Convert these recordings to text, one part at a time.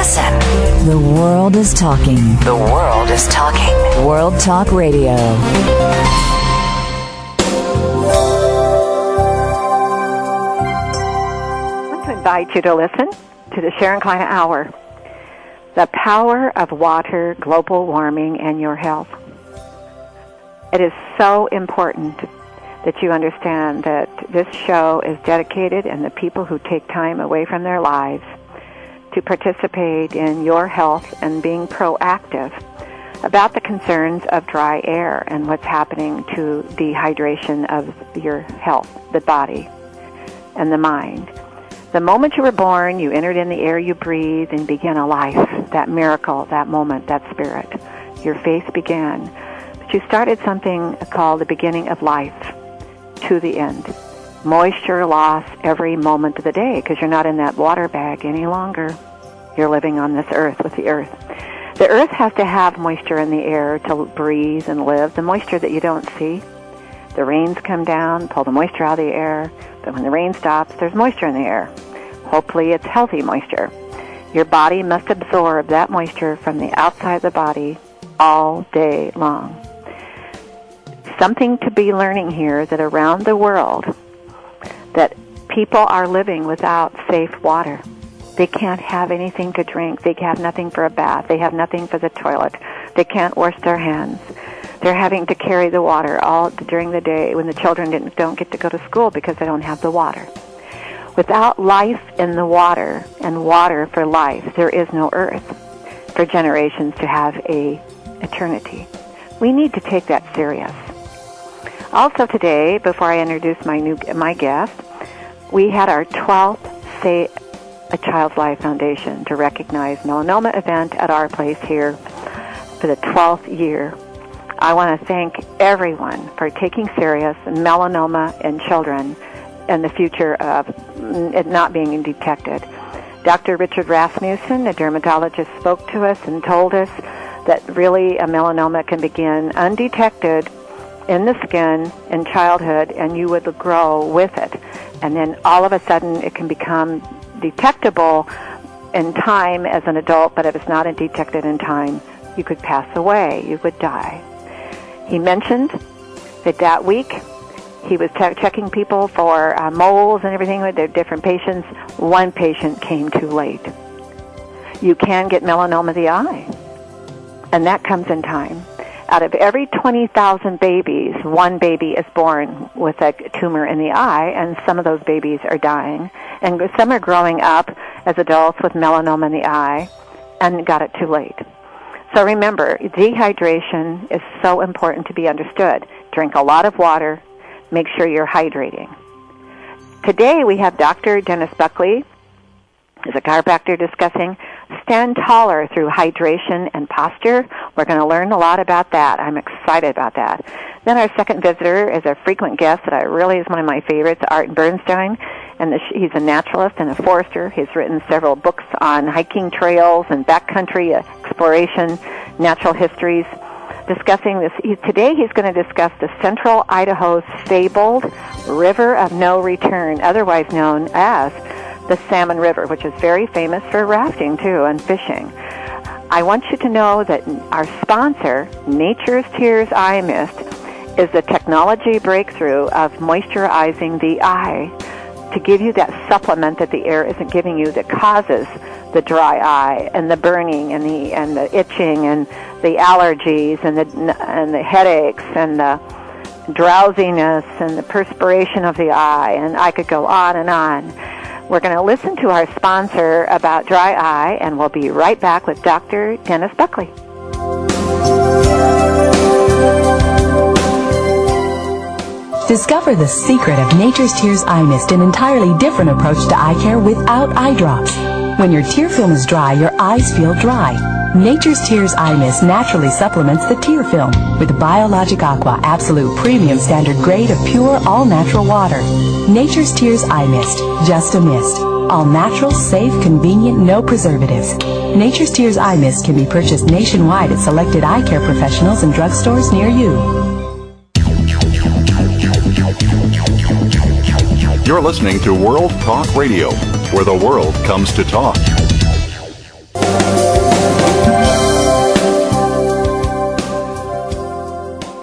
Listen. The world is talking. The world is talking. World Talk Radio. I want to invite you to listen to the Sharon Kleyne Hour. The power of water, global warming, and your health. It is so important that you understand that this show is dedicated and the people who take time away from their lives to participate in your health and being proactive about the concerns of dry air and what's happening to the hydration of your health, the body, and the mind. The moment you were born, you entered in the air you breathe and began a life, that miracle, that moment, that spirit. Your faith began. But you started something called the beginning of life to the end. Moisture loss every moment of the day because you're not in that water bag any longer. You're living on this earth with the earth. The earth has to have moisture in the air to breathe and live, the moisture that you don't see. The rains come down, pull the moisture out of the air, but when the rain stops, there's moisture in the air. Hopefully it's healthy moisture. Your body must absorb that moisture from the outside of the body all day long something to be learning here that around the world that people are living without safe water. They can't have anything to drink. They have nothing for a bath. They have nothing for the toilet. They can't wash their hands. They're having to carry the water all during the day when the children don't get to go to school because they don't have the water. Without life in the water and water for life, there is no earth for generations to have a eternity. We need to take that serious. Also today, before I introduce my new my guest, we had our 12th Save a Child's Life Foundation to recognize melanoma event at our place here for the 12th year. I want to thank everyone for taking serious melanoma in children and the future of it not being detected. Dr. Richard Rasmussen, a dermatologist, spoke to us and told us that really a melanoma can begin undetected in the skin in childhood and you would grow with it. And then all of a sudden it can become detectable in time as an adult, but if it's not detected in time, you could pass away, you would die. He mentioned that that week he was te- checking people for uh, moles and everything with their different patients. One patient came too late. You can get melanoma of the eye, and that comes in time out of every 20,000 babies, one baby is born with a tumor in the eye, and some of those babies are dying. And some are growing up as adults with melanoma in the eye and got it too late. So remember, dehydration is so important to be understood. Drink a lot of water. Make sure you're hydrating. Today we have Dr. Dennis Buckley, is a chiropractor discussing stand taller through hydration and posture. We're going to learn a lot about that. I'm excited about that. Then our second visitor is a frequent guest that I really is one of my favorites, Art Bernstein, and the, he's a naturalist and a forester. He's written several books on hiking trails and backcountry uh, exploration, natural histories. Discussing this he, today, he's going to discuss the Central Idaho's fabled River of No Return, otherwise known as the Salmon River, which is very famous for rafting too and fishing. I want you to know that our sponsor, Nature's Tears Eye Mist, is the technology breakthrough of moisturizing the eye to give you that supplement that the air isn't giving you that causes the dry eye and the burning and the and the itching and the allergies and the and the headaches and the drowsiness and the perspiration of the eye and I could go on and on. We're going to listen to our sponsor about dry eye, and we'll be right back with Dr. Dennis Buckley. Discover the secret of Nature's Tears Eye Mist, an entirely different approach to eye care without eye drops. When your tear film is dry, your eyes feel dry. Nature's Tears Eye Mist naturally supplements the tear film with Biologic Aqua Absolute Premium Standard Grade of pure, all-natural water. Nature's Tears Eye Mist, just a mist. All natural, safe, convenient, no preservatives. Nature's Tears Eye Mist can be purchased nationwide at selected eye care professionals and drugstores near you. You're listening to World Talk Radio, where the world comes to talk.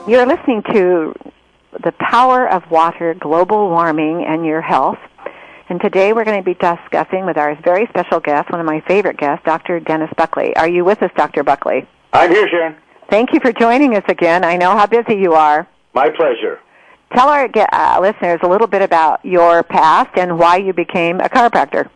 You're listening to The Power of Water, Global Warming, and Your Health. And today we're going to be discussing with our very special guest, one of my favorite guests, Dr. Dennis Buckley. Are you with us, Dr. Buckley? I'm here, Sharon. Thank you for joining us again. I know how busy you are. My pleasure. Tell our uh, listeners a little bit about your past and why you became a chiropractor.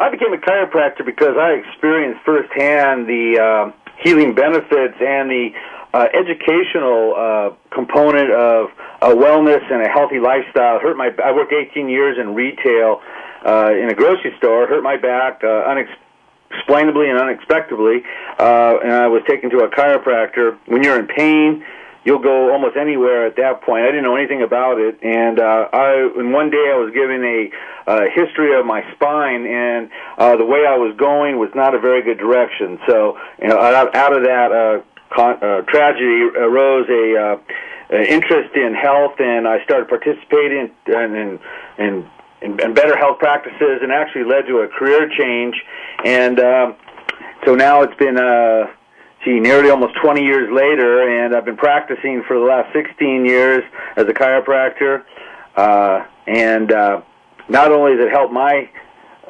I became a chiropractor because I experienced firsthand the uh, healing benefits and the uh, educational uh, component of a wellness and a healthy lifestyle. Hurt my. I worked 18 years in retail uh, in a grocery store. Hurt my back uh, unexplainably and unexpectedly, uh, and I was taken to a chiropractor. When you're in pain, you'll go almost anywhere at that point. I didn't know anything about it, and uh, I. And one day I was given a uh, history of my spine, and uh, the way I was going was not a very good direction. So, you know, out, out of that. Uh, con- uh, tragedy arose a uh, interest in health, and I started participating in in, in in, better health practices, and actually led to a career change. And uh, so now it's been uh, gee, nearly almost 20 years later, and I've been practicing for the last 16 years as a chiropractor. Uh, and uh, not only has it helped my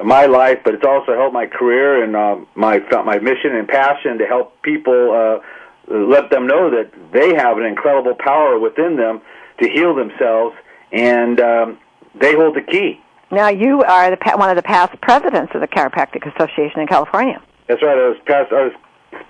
my life, but it's also helped my career and uh, my my mission and passion to help people uh, let them know that they have an incredible power within them to heal themselves, and um, they hold the key. Now, you are the, one of the past presidents of the Chiropractic Association in California. That's right. I was past. I was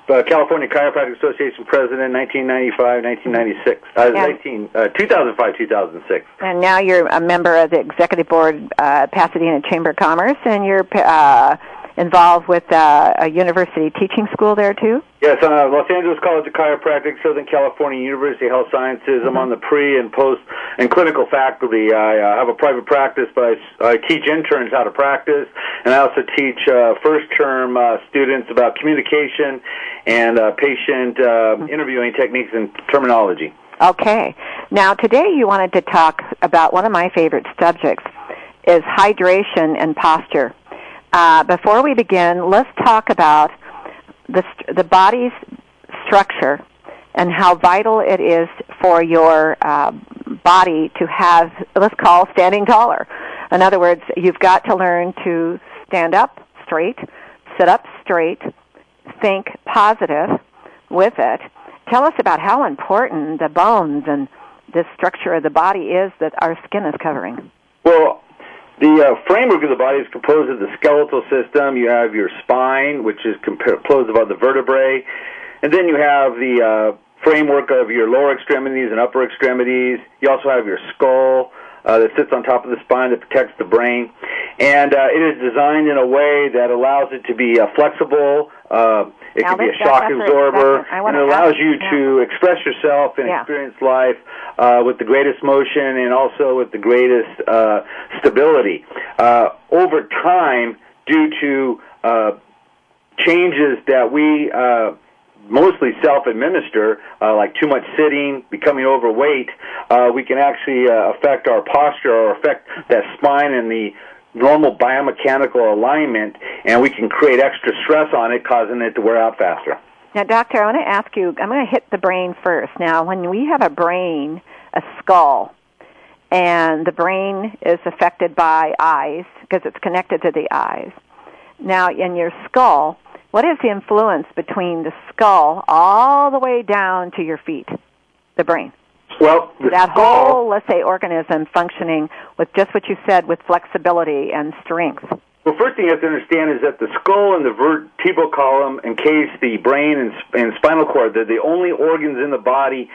uh, California Chiropractic Association president, 1995, 1996. Uh, yeah. 19, uh, 2005, 2006. And now you're a member of the executive board, uh, Pasadena Chamber of Commerce, and you're uh, involved with uh, a university teaching school there too? Yes, uh, Los Angeles College of Chiropractic, Southern California University of Health Sciences. Mm-hmm. I'm on the pre and post and clinical faculty. I uh, have a private practice, but I, I teach interns how to practice, and I also teach uh, first term uh, students about communication and uh, patient uh, mm-hmm. interviewing techniques and terminology. Okay. Now, today you wanted to talk about one of my favorite subjects is hydration and posture. Uh, before we begin, let's talk about the the body's structure and how vital it is for your uh, body to have let's call standing taller. In other words, you've got to learn to stand up straight, sit up straight, think positive with it. Tell us about how important the bones and the structure of the body is that our skin is covering. Well, the uh, framework of the body is composed of the skeletal system. You have your spine, which is composed of all the vertebrae, and then you have the uh, framework of your lower extremities and upper extremities. You also have your skull uh, that sits on top of the spine that protects the brain, and uh, it is designed in a way that allows it to be uh, flexible. Uh, it now can be a shock absorber, and it allows you yeah. to express yourself and yeah. experience life uh, with the greatest motion and also with the greatest uh, stability. Uh, over time, due to uh, changes that we uh, mostly self-administer, uh, like too much sitting, becoming overweight, uh, we can actually uh, affect our posture or affect that spine and the normal biomechanical alignment, and we can create extra stress on it, causing it to wear out faster. Now, doctor, I want to ask you. I'm going to hit the brain first. Now, when we have a brain, a skull, and the brain is affected by eyes because it's connected to the eyes. Now, in your skull, what is the influence between the skull all the way down to your feet, the brain? Well, that whole, let's say, organism functioning with just what you said with flexibility and strength. Well, first thing you have to understand is that the skull and the vertebral column encase the brain and, and spinal cord. They're the only organs in the body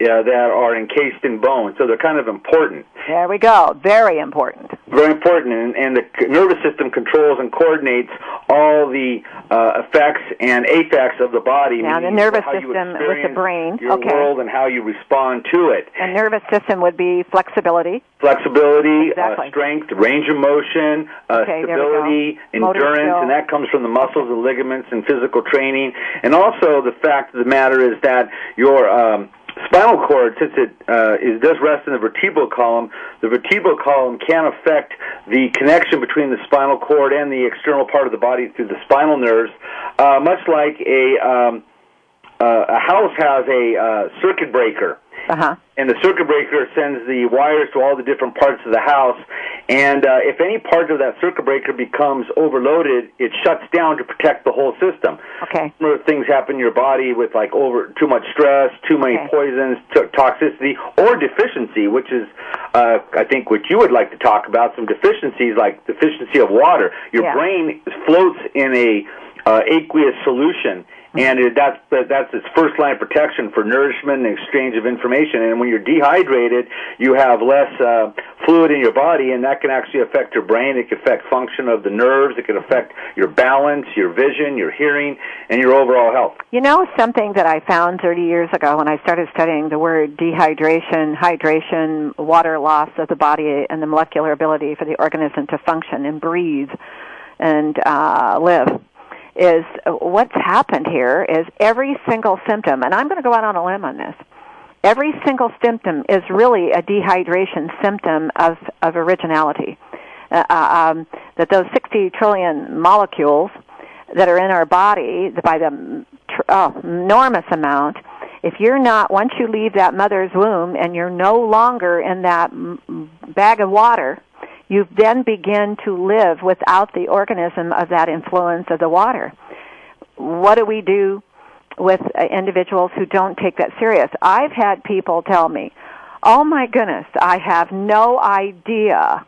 uh, that are encased in bone, so they're kind of important. There we go. Very important. Very important, and, and the nervous system controls and coordinates all the uh, effects and affects of the body. Now, the nervous system with the brain, your okay. world, and how you respond to it. The nervous system would be flexibility. Flexibility, exactly. uh, strength, range of motion, uh, okay, stability, endurance, and that comes from the muscles and ligaments and physical training. And also, the fact of the matter is that your um, spinal cord, since it, uh, it does rest in the vertebral column, the vertebral column can affect the connection between the spinal cord and the external part of the body through the spinal nerves. uh, much like a um, uh, a house has a uh, circuit breaker. Uh-huh. And the circuit breaker sends the wires to all the different parts of the house. And uh, if any part of that circuit breaker becomes overloaded, it shuts down to protect the whole system. Okay. Similar things happen in your body with like over too much stress, too many Okay. poisons, to- toxicity, or deficiency, which is, uh, I think, what you would like to talk about. Some deficiencies like deficiency of water. Your Yeah. brain floats in a uh, aqueous solution. And it, that's that's its first line of protection for nourishment and exchange of information. And when you're dehydrated, you have less uh, fluid in your body, and that can actually affect your brain. It can affect function of the nerves. It can affect your balance, your vision, your hearing, and your overall health. You know something that I found 30 years ago when I started studying the word dehydration, hydration, water loss of the body, and the molecular ability for the organism to function and breathe and uh, live. Is what's happened here is every single symptom, and I'm going to go out on a limb on this. Every single symptom is really a dehydration symptom of of originality. Uh, uh, um, that those 60 trillion molecules that are in our body by the oh, enormous amount. If you're not, once you leave that mother's womb and you're no longer in that bag of water, you then begin to live without the organism of that influence of the water. What do we do with uh, individuals who don't take that serious? I've had people tell me, "Oh my goodness, I have no idea."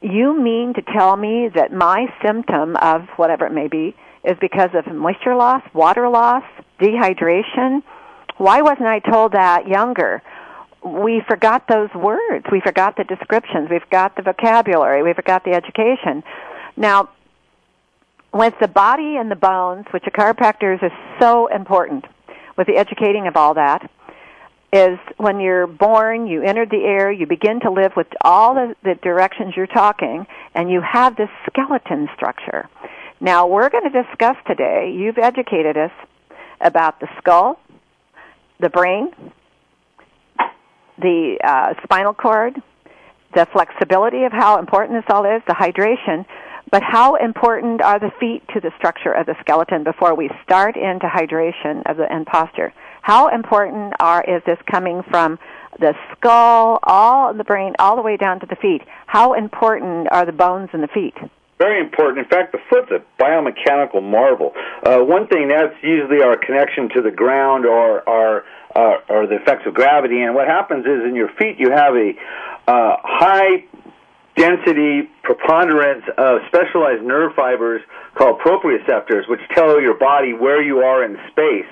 You mean to tell me that my symptom of whatever it may be is because of moisture loss, water loss, dehydration? Why wasn't I told that younger? We forgot those words. We forgot the descriptions. We've got the vocabulary. We forgot the education. Now, with the body and the bones, which a chiropractor is so important, with the educating of all that, is when you're born, you enter the air, you begin to live with all the, the directions you're talking, and you have this skeleton structure. Now, we're going to discuss today, you've educated us about the skull, the brain, the uh, spinal cord, the flexibility of how important this all is, the hydration, but how important are the feet to the structure of the skeleton before we start into hydration of the and posture? How important are is this coming from the skull, all the brain, all the way down to the feet? How important are the bones in the feet? Very important. In fact, the foot's a biomechanical marvel. Uh, one thing that's usually our connection to the ground or our uh, or the effects of gravity. And what happens is in your feet you have a uh, high density preponderance of specialized nerve fibers called proprioceptors, which tell your body where you are in space.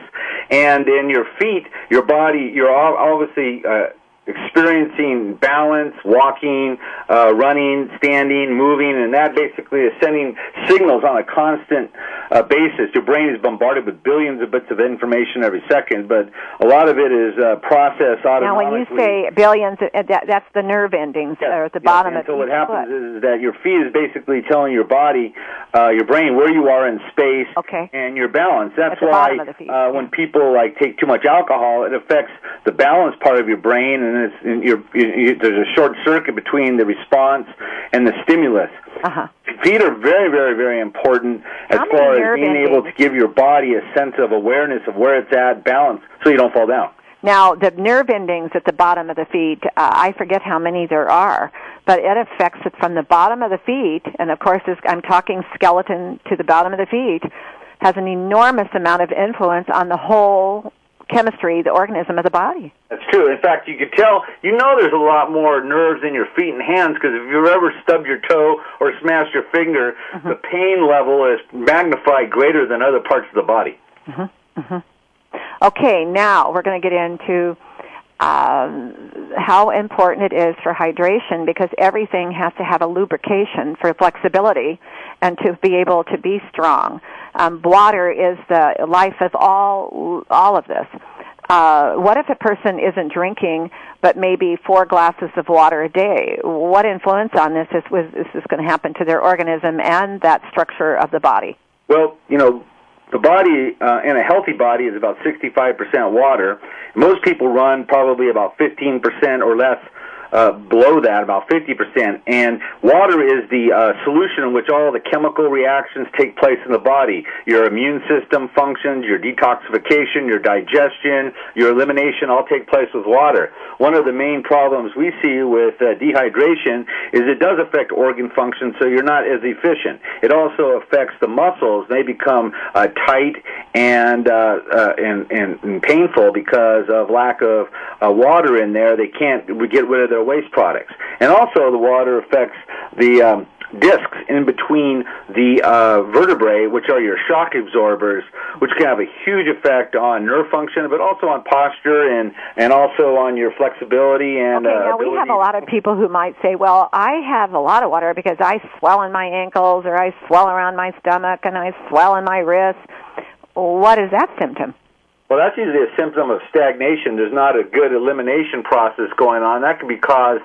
And in your feet, your body, you're ob- obviously uh, experiencing balance, walking, uh, running, standing, moving, and that basically is sending signals on a constant uh, basis. Your brain is bombarded with billions of bits of information every second, but a lot of it is uh, processed automatically. Now, when you say billions, uh, that, that's the nerve endings Yes, or at the yes, bottom of so what happens foot. is that your feet is basically telling your body, uh, your brain, where you are in space Okay. and your balance. That's why bottom of the feet, uh, when people like take too much alcohol, it affects the balance part of your brain, and it's and your, you, you, there's a short circuit between the response and the stimulus. Uh-huh. Feet are very, very, very important as How far as being able to give your body a sense of awareness of where it's at, balance, so you don't fall down. Now, the nerve endings at the bottom of the feet, uh, I forget how many there are, but it affects it from the bottom of the feet, and of course, this, I'm talking skeleton to the bottom of the feet, has an enormous amount of influence on the whole chemistry, the organism of the body. That's true. In fact, you could tell, you know there's a lot more nerves in your feet and hands because if you've ever stubbed your toe or smashed your finger, Mm-hmm. the pain level is magnified greater than other parts of the body. Okay, now we're going to get into um, how important it is for hydration because everything has to have a lubrication for flexibility and to be able to be strong. Um, water is the life of all all of this. Uh, what if a person isn't drinking but maybe four glasses of water a day? What influence on this is, is this going to happen to their organism and that structure of the body? Well, you know, the body uh, in a healthy body is about 65% water. Most people run probably about 15% or less uh, below that, about 50%. And water is the uh, solution in which all the chemical reactions take place in the body. Your immune system functions, your detoxification, your digestion, your elimination all take place with water. One of the main problems we see with uh, dehydration is it does affect organ function, so you're not as efficient. It also affects the muscles; they become uh, tight and, uh, uh, and and and painful because of lack of uh, water in there. They can't get rid of their waste products, and also the water affects the um, discs in between the uh, vertebrae, which are your shock absorbers, which can have a huge effect on nerve function, but also on posture and and also on your flexibility and. Okay, uh, now we have a lot of people who might say, "Well, I have a lot of water because I swell in my ankles, or I swell around my stomach, and I swell in my wrists." What is that symptom? Well, that's usually a symptom of stagnation. There's not a good elimination process going on. That can be caused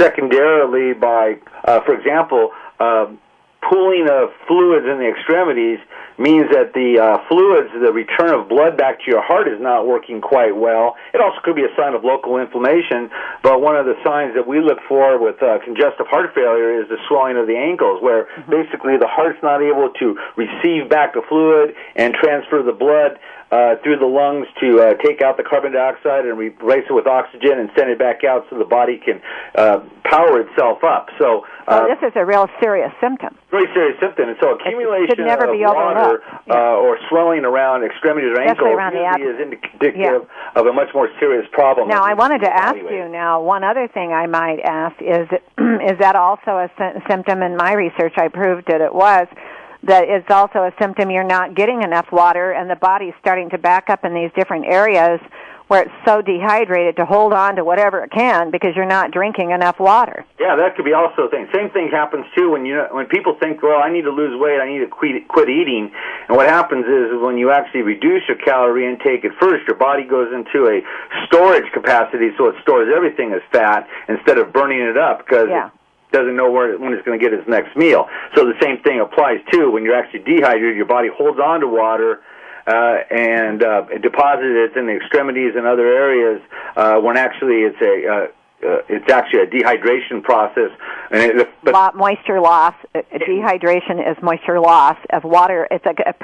secondarily by, uh, for example, uh, pooling of fluids in the extremities means that the uh, fluids, the return of blood back to your heart is not working quite well. It also could be a sign of local inflammation, but one of the signs that we look for with uh, congestive heart failure is the swelling of the ankles, where basically the heart's not able to receive back the fluid and transfer the blood uh, through the lungs to uh, take out the carbon dioxide and replace it with oxygen and send it back out so the body can uh, power itself up. So, uh, Well, this is a real serious symptom. very serious symptom. And so accumulation should never of be water. Yeah. uh, or swelling around extremities or Especially ankles around the ab- is indicative of a much more serious problem. Now, I wanted to ask you now. One other thing I might ask is is that also a sy- symptom? In my research, I proved that it was that it's also a symptom you're not getting enough water, and the body's starting to back up in these different areas where it's so dehydrated to hold on to whatever it can because you're not drinking enough water. Yeah, that could be also a thing. Same thing happens too when you when people think, well, I need to lose weight, I need to quit quit eating, and what happens is when you actually reduce your calorie intake at first, your body goes into a storage capacity, so it stores everything as fat instead of burning it up because Yeah. Doesn't know where when it's going to get its next meal. So the same thing applies too when you're actually dehydrated, your body holds on to water. Uh, and uh, it deposits it in the extremities and other areas uh, when actually it's a uh, uh, it's actually a dehydration process. And it, but moisture loss, uh, dehydration is moisture loss of water. It's like a,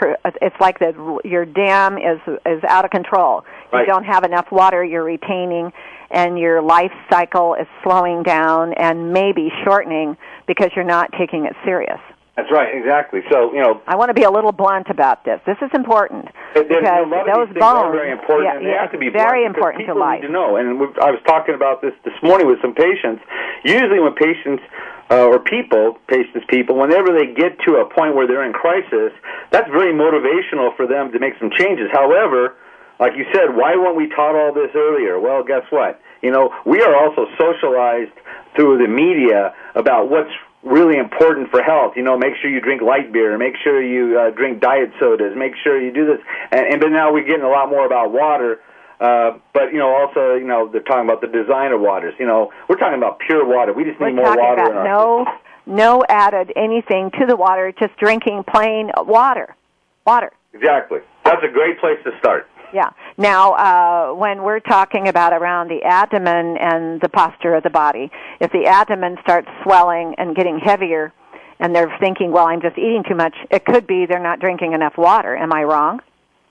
it's like the your dam is is out of control. You Right. don't have enough water you're retaining, and your life cycle is slowing down and maybe shortening because you're not taking it serious. That's right, exactly. So you know, I want to be a little blunt about this. This is important because a lot of those these things are bones, very important, yeah, and they have to be very important to life. Need to know, and I was talking about this this morning with some patients. Usually, when patients uh, or people, patients, people, whenever they get to a point where they're in crisis, that's very motivational for them to make some changes. However, like you said, why weren't we taught all this earlier? Well, guess what? You know, we are also socialized through the media about what's really important for health. You know, make sure you drink light beer, make sure you uh, drink diet sodas, make sure you do this. And, and but now we're getting a lot more about water. Uh, but you know, also, you know, they're talking about the design of waters. You know, we're talking about pure water. We just We're need more water. about in our no no added anything to the water, just drinking plain water. Water. Exactly. That's a great place to start. Yeah. Now, uh, when we're talking about around the abdomen and the posture of the body, if the abdomen starts swelling and getting heavier, and they're thinking, "Well, I'm just eating too much," it could be they're not drinking enough water. Am I wrong?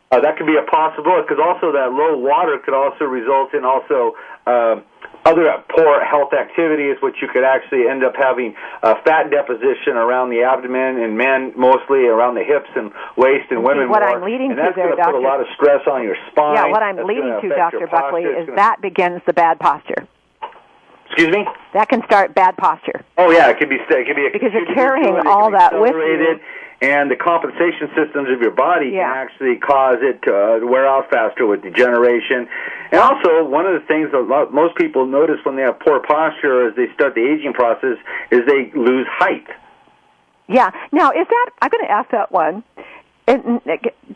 Uh, that could be a possibility because also that low water could also result in also uh, other poor health activities, which you could actually end up having uh, fat deposition around the abdomen in men, mostly around the hips and waist, and women what more. I'm leading and to that's there, gonna put a lot of stress on your spine. yeah. What I'm That's leading gonna Dr. Buckley. Is gonna- that begins the bad posture. Excuse me. That can start bad posture. Oh yeah, it could be it could be a Because you're carrying to all that with you. And the compensation systems of your body Yeah. can actually cause it to uh, wear out faster with degeneration. And also, one of the things that most people notice when they have poor posture as they start the aging process is they lose height. Yeah. Now, is that I'm going to ask that one. Is,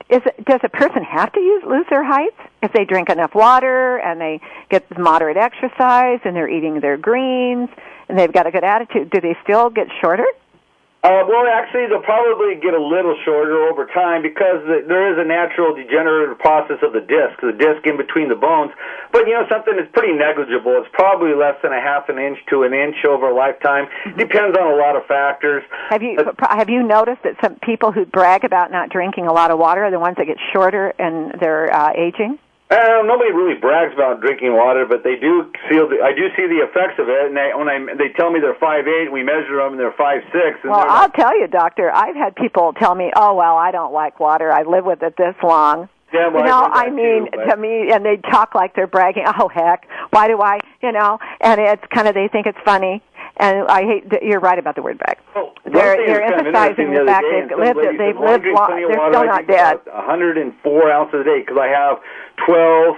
is it, does a person have to use lose their height if they drink enough water and they get moderate exercise and they're eating their greens and they've got a good attitude? Do they still get shorter? Uh, well, actually, they'll probably get a little shorter over time because the, there is a natural degenerative process of the disc, the disc in between the bones. But you know, something that's pretty negligible. It's probably less than a half an inch to an inch over a lifetime. Depends on a lot of factors. Have you have you noticed that some people who brag about not drinking a lot of water are the ones that get shorter and they're uh, aging? Uh, nobody really brags about drinking water, but they do feel. The, I do see the effects of it, and they, when I they tell me they're five eight, we measure them, and they're five six. And Well, I'll like, tell you, doctor. I've had people tell me, "Oh, well, I don't like water. I live with it this long." yeah, well, you know, I, I mean, too, to me, and they talk like they're bragging. Oh heck, why do I? You know, and it's kind of they think it's funny. And I hate. that You're right about the word brag. Oh, They're they're that's kind of emphasizing interesting the fact they've lived. They've said, "Well, I lived long. They're water. still not dead. 104 ounces a day because I have 12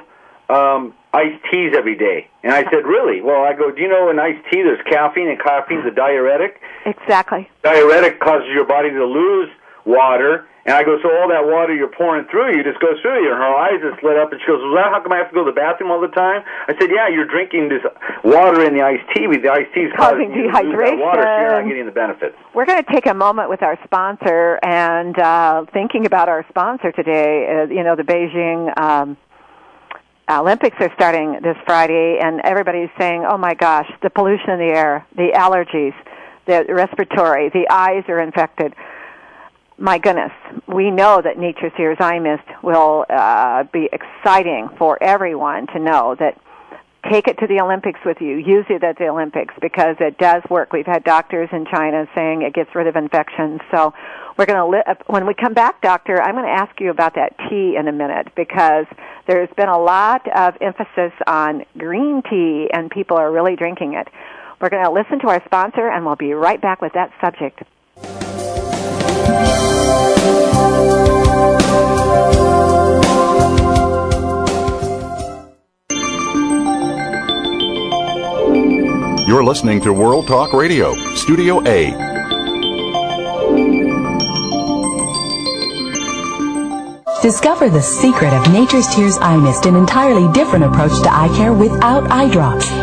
um, iced teas every day. And I said, really? Well, I go, do you know in iced tea there's caffeine, and caffeine's a diuretic. Exactly. Diuretic causes your body to lose water. And I go, so all that water you're pouring through you just goes through you. And her eyes just lit up, and she goes, well, how come I have to go to the bathroom all the time? I said, yeah, you're drinking this water in the iced tea, the iced tea is Causing causing to water, so you're not getting the benefits. We're going to take a moment with our sponsor and uh, thinking about our sponsor today. Uh, you know, the Beijing um, Olympics are starting this Friday, and everybody's saying, "Oh my gosh, the pollution in the air, the allergies, the respiratory, the eyes are infected." My goodness, we know that Nature's Tears Eye Mist will uh, be exciting for everyone to know that take it to the Olympics with you. Use it at the Olympics because it does work. We've had doctors in China saying it gets rid of infections. So we're going to li- when we come back, doctor, I'm going to ask you about that tea in a minute because there's been a lot of emphasis on green tea and people are really drinking it. We're going to listen to our sponsor and we'll be right back with that subject. You're listening to World Talk Radio, Studio A. Discover the secret of Nature's Tears Eye Mist, an entirely different approach to eye care without eye drops.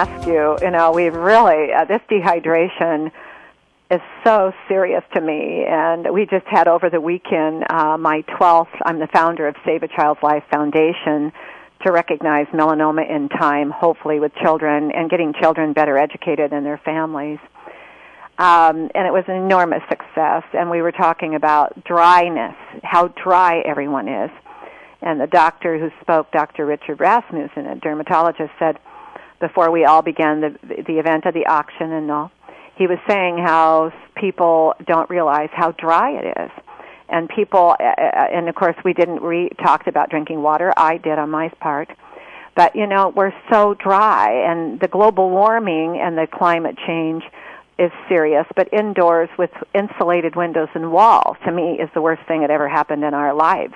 Ask you, you know, we've really, uh, this dehydration is so serious to me. And we just had over the weekend uh, my 12th, I'm the founder of Save a Child's Life Foundation to recognize melanoma in time, hopefully with children and getting children better educated and their families. Um, and it was an enormous success. And we were talking about dryness, how dry everyone is. And the doctor who spoke, Dr. Richard Rasmussen, a dermatologist, said before we all began the the event of the auction and all, he was saying how people don't realize how dry it is. And people, uh, uh, and of course, we didn't we talked about drinking water. I did on my part, but you know, we're so dry, and the global warming and the climate change is serious. But indoors with insulated windows and walls, to me, is the worst thing that ever happened in our lives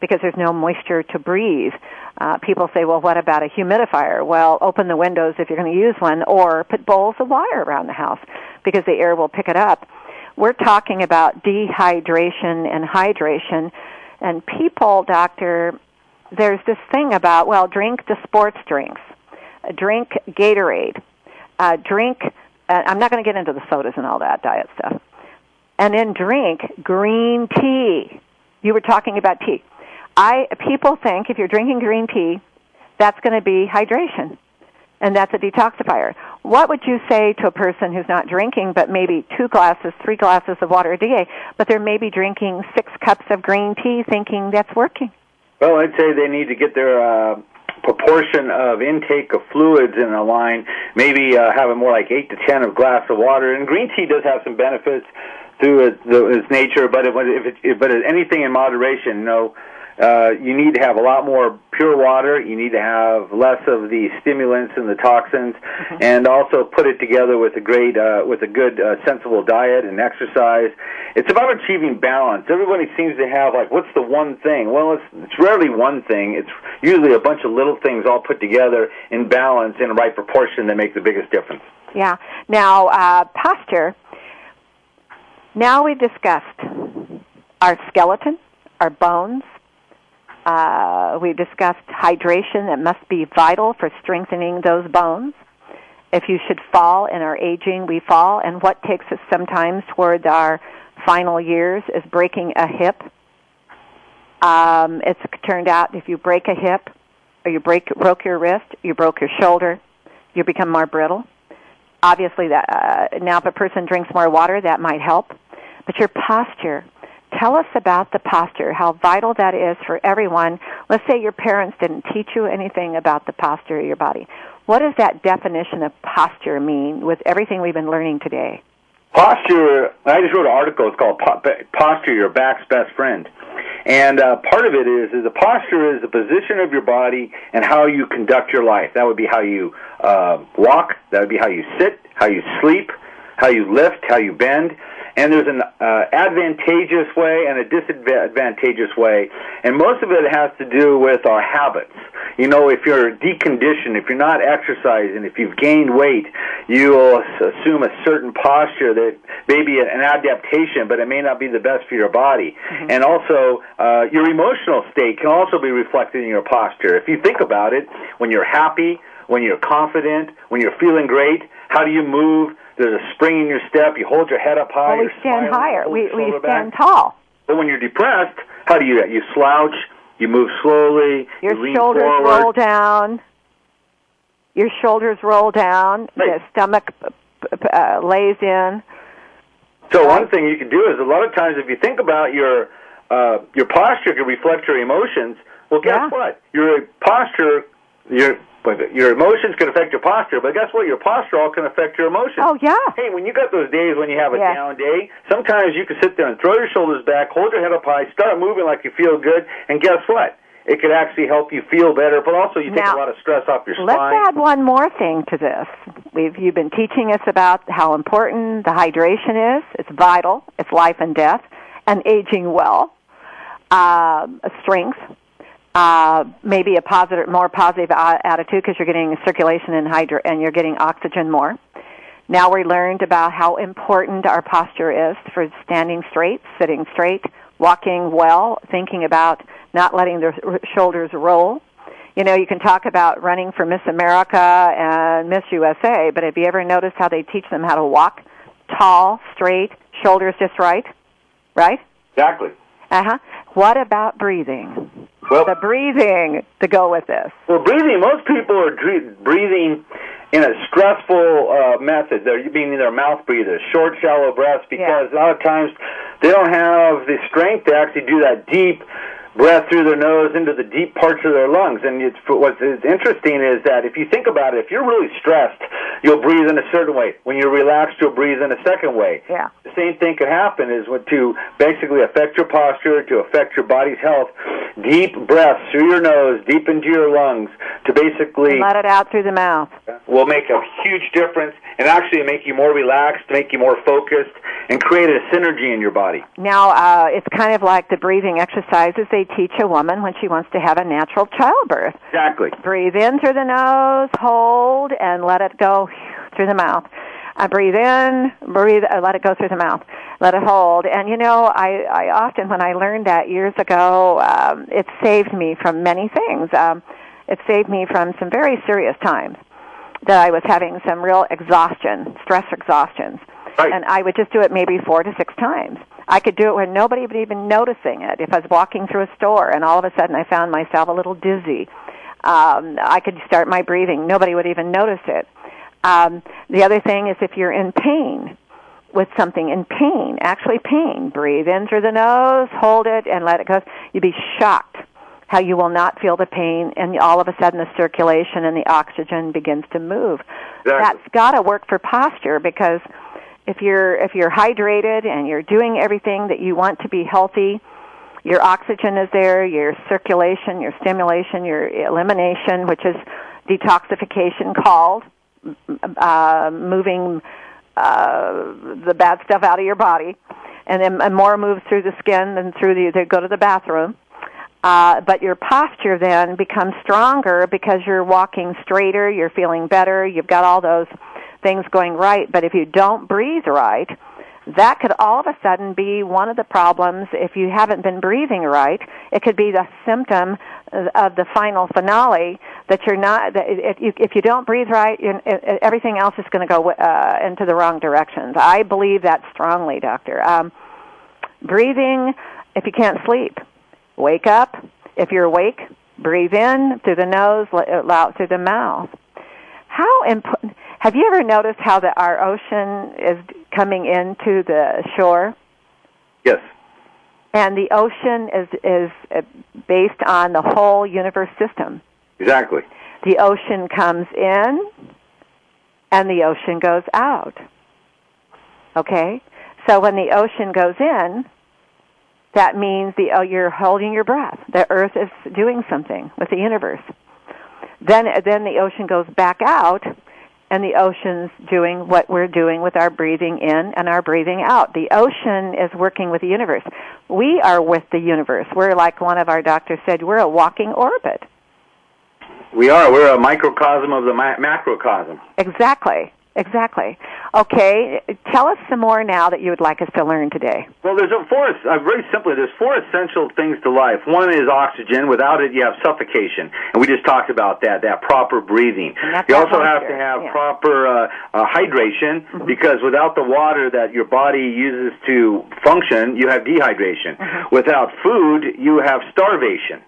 because there's no moisture to breathe. Uh, people say, well, what about a humidifier? Well, open the windows if you're going to use one, or put bowls of water around the house because the air will pick it up. We're talking about dehydration and hydration, and people, doctor, there's this thing about, well, drink the sports drinks, drink Gatorade, uh, drink, uh, I'm not going to get into the sodas and all that diet stuff, and then drink green tea. You were talking about tea. I people think if you're drinking green tea, that's going to be hydration, and that's a detoxifier. What would you say to a person who's not drinking, but maybe two glasses, three glasses of water a day, but they're maybe drinking six cups of green tea, thinking that's working? Well, I'd say they need to get their uh, proportion of intake of fluids in a line. Maybe uh, have it more like eight to ten of glass of water. And green tea does have some benefits through its, its nature, but it, if it, but anything in moderation. You know, uh, you need to have a lot more pure water. You need to have less of the stimulants and the toxins, and also put it together with a great, uh, with a good, uh, sensible diet and exercise. It's about achieving balance. Everybody seems to have like, what's the one thing? Well, it's it's rarely one thing. It's usually a bunch of little things all put together in balance in the right proportion that make the biggest difference. Yeah. Now, uh, posture. Now we've discussed our skeleton, our bones. Uh, we discussed hydration that must be vital for strengthening those bones. If you should fall in our aging, we fall. And what takes us sometimes towards our final years is breaking a hip. Um, it's turned out if you break a hip, or you break broke your wrist, you broke your shoulder, you become more brittle. Obviously, that uh, now if a person drinks more water, that might help. But your posture, tell us about the posture, how vital that is for everyone. Let's say your parents didn't teach you anything about the posture of your body. What does that definition of posture mean with everything we've been learning today? Posture, I just wrote an article. It's called Posture, Your Back's Best Friend. And uh, part of it is, is the posture is the position of your body and how you conduct your life. That would be how you uh, walk. That would be how you sit, how you sleep, how you lift, how you bend and there's an uh, advantageous way and a disadvantageous way, and most of it has to do with our habits. You know, if you're deconditioned, if you're not exercising, if you've gained weight, you will assume a certain posture that may be an adaptation, but it may not be the best for your body. Mm-hmm. And also, uh, your emotional state can also be reflected in your posture. If you think about it, when you're happy, when you're confident, when you're feeling great, how do you move? There's a spring in your step. You hold your head up high. Well, we stand higher. We we stand back. tall. But when you're depressed, how do you that? You slouch. You move slowly. Your you lean shoulders forward. roll down. Your shoulders roll down. Right. The stomach uh, lays in. So one thing you can do is a lot of times if you think about your uh, your posture can reflect your emotions. Well, guess Yeah. what? Your posture, your your emotions can affect your posture, but guess what? Your posture all can affect your emotions. Oh yeah. Hey, when you got those days when you have a Yeah. down day, sometimes you can sit there and throw your shoulders back, hold your head up high, start moving like you feel good, and guess what? It could actually help you feel better, but also you take Now, a lot of stress off your spine. Let's add one more thing to this. We've you've been teaching us about how important the hydration is. It's vital. It's life and death, and aging well. Um, strength. Uh, maybe a positive, more positive attitude because you're getting circulation and hydro, and you're getting oxygen more. Now we learned about how important our posture is for standing straight, sitting straight, walking well, thinking about not letting the r- shoulders roll. You know, you can talk about running for Miss America and Miss USA, but have you ever noticed how they teach them how to walk tall, straight, shoulders just right? Right? exactly. Uh huh. What about breathing? Well, The breathing to go with this. Well, breathing, most people are dre- breathing in a stressful uh, method. They're meaning they're mouth breathers, short, shallow breaths, because a lot of times they don't have the strength to actually do that deep breath through their nose into the deep parts of their lungs. And it's, what's interesting is that if you think about it, if you're really stressed, you'll breathe in a certain way. When you're relaxed, you'll breathe in a second way. Yeah. The same thing could happen is what to basically affect your posture, to affect your body's health. Deep breaths through your nose, deep into your lungs, to basically Let it out through the mouth. will make a huge difference and actually make you more relaxed, make you more focused, and create a synergy in your body. Now, uh, it's kind of like the breathing exercises they teach a woman when she wants to have a natural childbirth. Exactly. Breathe in through the nose, hold, and let it go through the mouth. I breathe in, breathe, I let it go through the mouth, let it hold. And you know, I, I often, when I learned that years ago, um, it saved me from many things. Um, it saved me from some very serious times that I was having some real exhaustion, stress exhaustions. Right. And I would just do it maybe four to six times. I could do it when nobody would even noticing it. If I was walking through a store and all of a sudden I found myself a little dizzy, um, I could start my breathing. Nobody would even notice it. Um, the other thing is if you're in pain with something in pain, actually pain, breathe in through the nose, hold it, and let it go. You'd be shocked how you will not feel the pain, and all of a sudden the circulation and the oxygen begins to move. Exactly. That's got to work for posture because if you're if you're hydrated and you're doing everything that you want to be healthy, Your oxygen is there, your circulation, your stimulation, your elimination, which is detoxification called, uh, moving uh, the bad stuff out of your body, and then and more moves through the skin than through the. They go to the bathroom. Uh, but your posture then becomes stronger because you're walking straighter, you're feeling better, you've got all those things going right. But if you don't breathe right, that could all of a sudden be one of the problems if you haven't been breathing right. It could be the symptom of the final finale that you're not, that if you, if you don't breathe right, everything else is going to go uh, into the wrong directions. I believe that strongly, doctor. Um, breathing, if you can't sleep, wake up. If you're awake, breathe in through the nose, let out through the mouth. How important? Have you ever noticed how the, our ocean is coming into the shore? Yes. And the ocean is is uh, based on the whole universe system. Exactly. The ocean comes in, and the ocean goes out. Okay, so when the ocean goes in, that means the oh, you're holding your breath. The Earth is doing something with the universe. Then then the ocean goes back out, and the ocean's doing what we're doing with our breathing in and our breathing out. The ocean is working with the universe. We are with the universe. We're like one of our doctors said, we're a walking orbit. We are. We're a microcosm of the ma- macrocosm. Exactly. Exactly. Okay, tell us some more now that you would like us to learn today. Well, there's a four, uh, very simply, there's four essential things to life. One is oxygen. Without it, you have suffocation. And we just talked about that, that proper breathing. You also have to have yeah. proper uh, uh, hydration mm-hmm. because without the water that your body uses to function, you have dehydration. Mm-hmm. Without food, you have starvation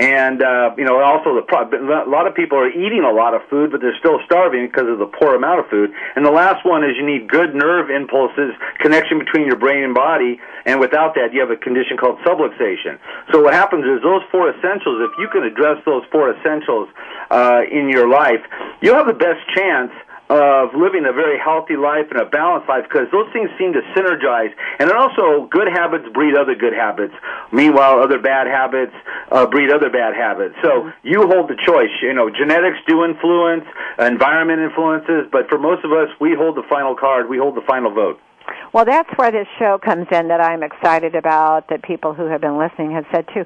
and uh, you know also the pro- a lot of people are eating a lot of food, but they're still starving because of the poor amount of food. And the last one is you need good nerve impulses, connection between your brain and body, and without that, you have a condition called subluxation. So what happens is those four essentials. If you can address those four essentials uh, in your life, you'll have the best chance of living a very healthy life and a balanced life because those things seem to synergize. And then also, good habits breed other good habits. Meanwhile, other bad habits uh, breed other bad habits. So you hold the choice. You know, genetics do influence, environment influences, but for most of us, we hold the final card. We hold the final vote. Well, that's where this show comes in that I'm excited about, that people who have been listening have said too.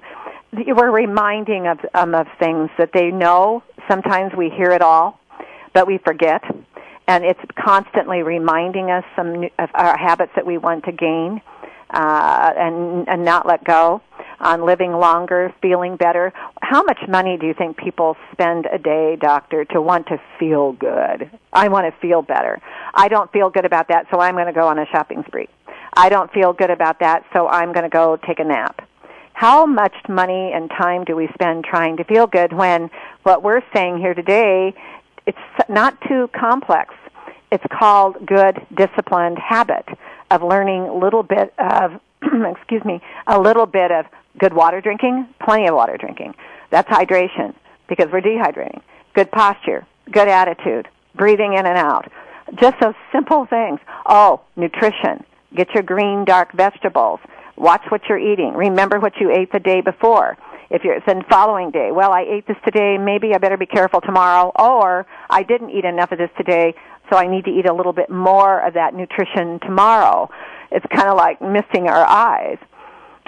We're reminding of, um, of things that they know. Sometimes we hear it all, but we forget and it's constantly reminding us some new, of our habits that we want to gain uh, and and not let go on living longer, feeling better. How much money do you think people spend a day, doctor, to want to feel good? I want to feel better. I don't feel good about that, so I'm going to go on a shopping spree. I don't feel good about that, so I'm going to go take a nap. How much money and time do we spend trying to feel good when what we're saying here today it's not too complex. It's called good disciplined habit of learning little bit of, excuse me, a little bit of good water drinking, plenty of water drinking. That's hydration because we're dehydrating. Good posture, good attitude, breathing in and out. Just those simple things. Oh, nutrition. Get your green, dark vegetables. Watch what you're eating. Remember what you ate the day before if you're following day, well, I ate this today, maybe I better be careful tomorrow, or I didn't eat enough of this today, so I need to eat a little bit more of that nutrition tomorrow. It's kind of like missing our eyes.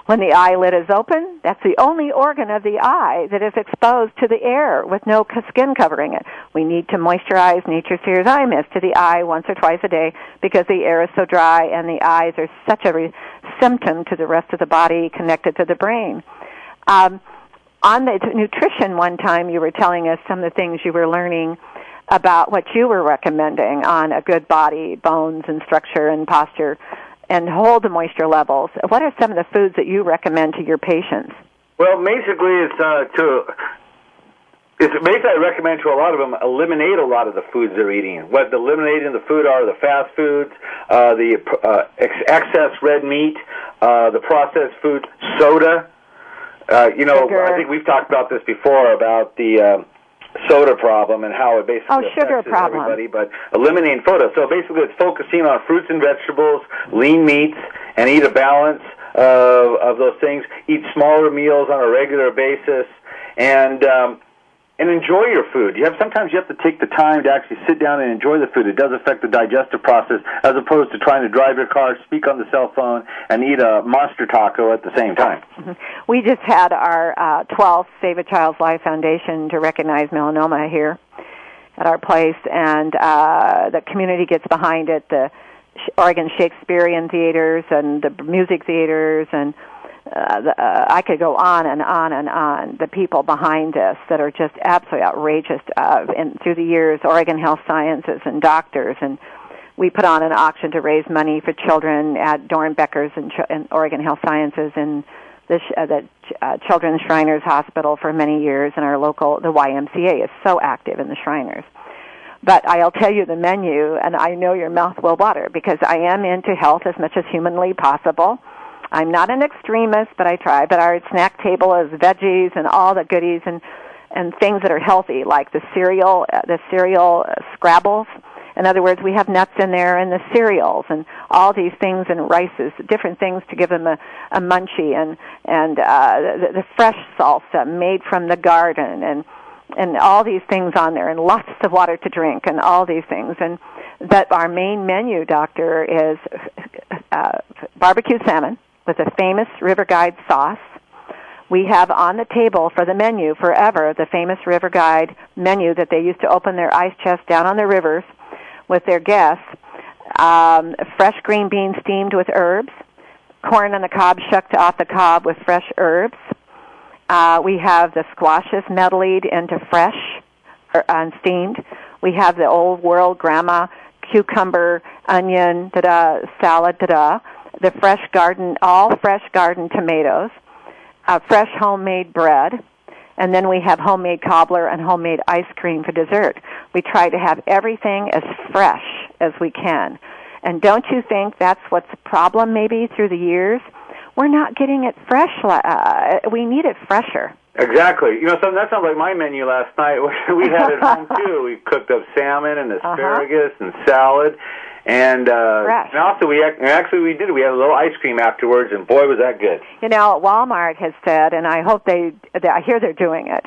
When the eyelid is open, that's the only organ of the eye that is exposed to the air with no skin covering it. We need to moisturize Nature's Tears Eye Mist to the eye once or twice a day because the air is so dry and the eyes are such a re- symptom to the rest of the body connected to the brain. Um, on the nutrition one time you were telling us some of the things you were learning about what you were recommending on a good body, bones and structure and posture and hold the moisture levels. What are some of the foods that you recommend to your patients? Well, basically it's uh, to it's basically I recommend to a lot of them eliminate a lot of the foods they're eating. What the eliminating the food are the fast foods, uh, the uh, ex- excess red meat, uh, the processed food, soda, uh, you know, sugar. I think we've talked about this before about the uh, soda problem and how it basically oh, sugar affects problem. everybody. But eliminating soda. So basically, it's focusing on fruits and vegetables, lean meats, and eat a balance of, of those things. Eat smaller meals on a regular basis, and um, and enjoy your food. You have sometimes you have to take the time to actually sit down and enjoy the food. It does affect the digestive process as opposed to trying to drive your car, speak on the cell phone, and eat a monster taco at the same time. We just had our uh, 12th Save a Child's Life Foundation to recognize melanoma here at our place, and uh, the community gets behind it. The Oregon Shakespearean theaters and the music theaters and uh, the, uh, I could go on and on and on. The people behind this that are just absolutely outrageous. Uh, and through the years, Oregon Health Sciences and doctors, and we put on an auction to raise money for children at Doernbecher's and, and Oregon Health Sciences and the, uh, the uh, Children's Shriners Hospital for many years. And our local, the YMCA, is so active in the Shriners. But I'll tell you the menu, and I know your mouth will water because I am into health as much as humanly possible. I'm not an extremist, but I try. But our snack table is veggies and all the goodies and and things that are healthy, like the cereal, uh, the cereal scrabbles. In other words, we have nuts in there and the cereals and all these things and rices, different things to give them a, a munchie and and uh, the, the fresh salsa made from the garden and and all these things on there and lots of water to drink and all these things and that our main menu doctor is uh, barbecue salmon with a famous river guide sauce we have on the table for the menu forever the famous river guide menu that they used to open their ice chest down on the rivers with their guests um, fresh green beans steamed with herbs corn on the cob shucked off the cob with fresh herbs uh, we have the squashes medleyed into fresh or uh, steamed. We have the old world grandma cucumber, onion, da-da, salad, da-da. The fresh garden, all fresh garden tomatoes, uh, fresh homemade bread, and then we have homemade cobbler and homemade ice cream for dessert. We try to have everything as fresh as we can. And don't you think that's what's the problem maybe through the years? We're not getting it fresh. Uh, we need it fresher. Exactly. You know, so that sounds like my menu last night. we had at home too. We cooked up salmon and asparagus and salad, and uh, Fresh. and also we ac- actually we did. We had a little ice cream afterwards, and boy, was that good. You know, Walmart has said, and I hope they, they I hear they're doing it,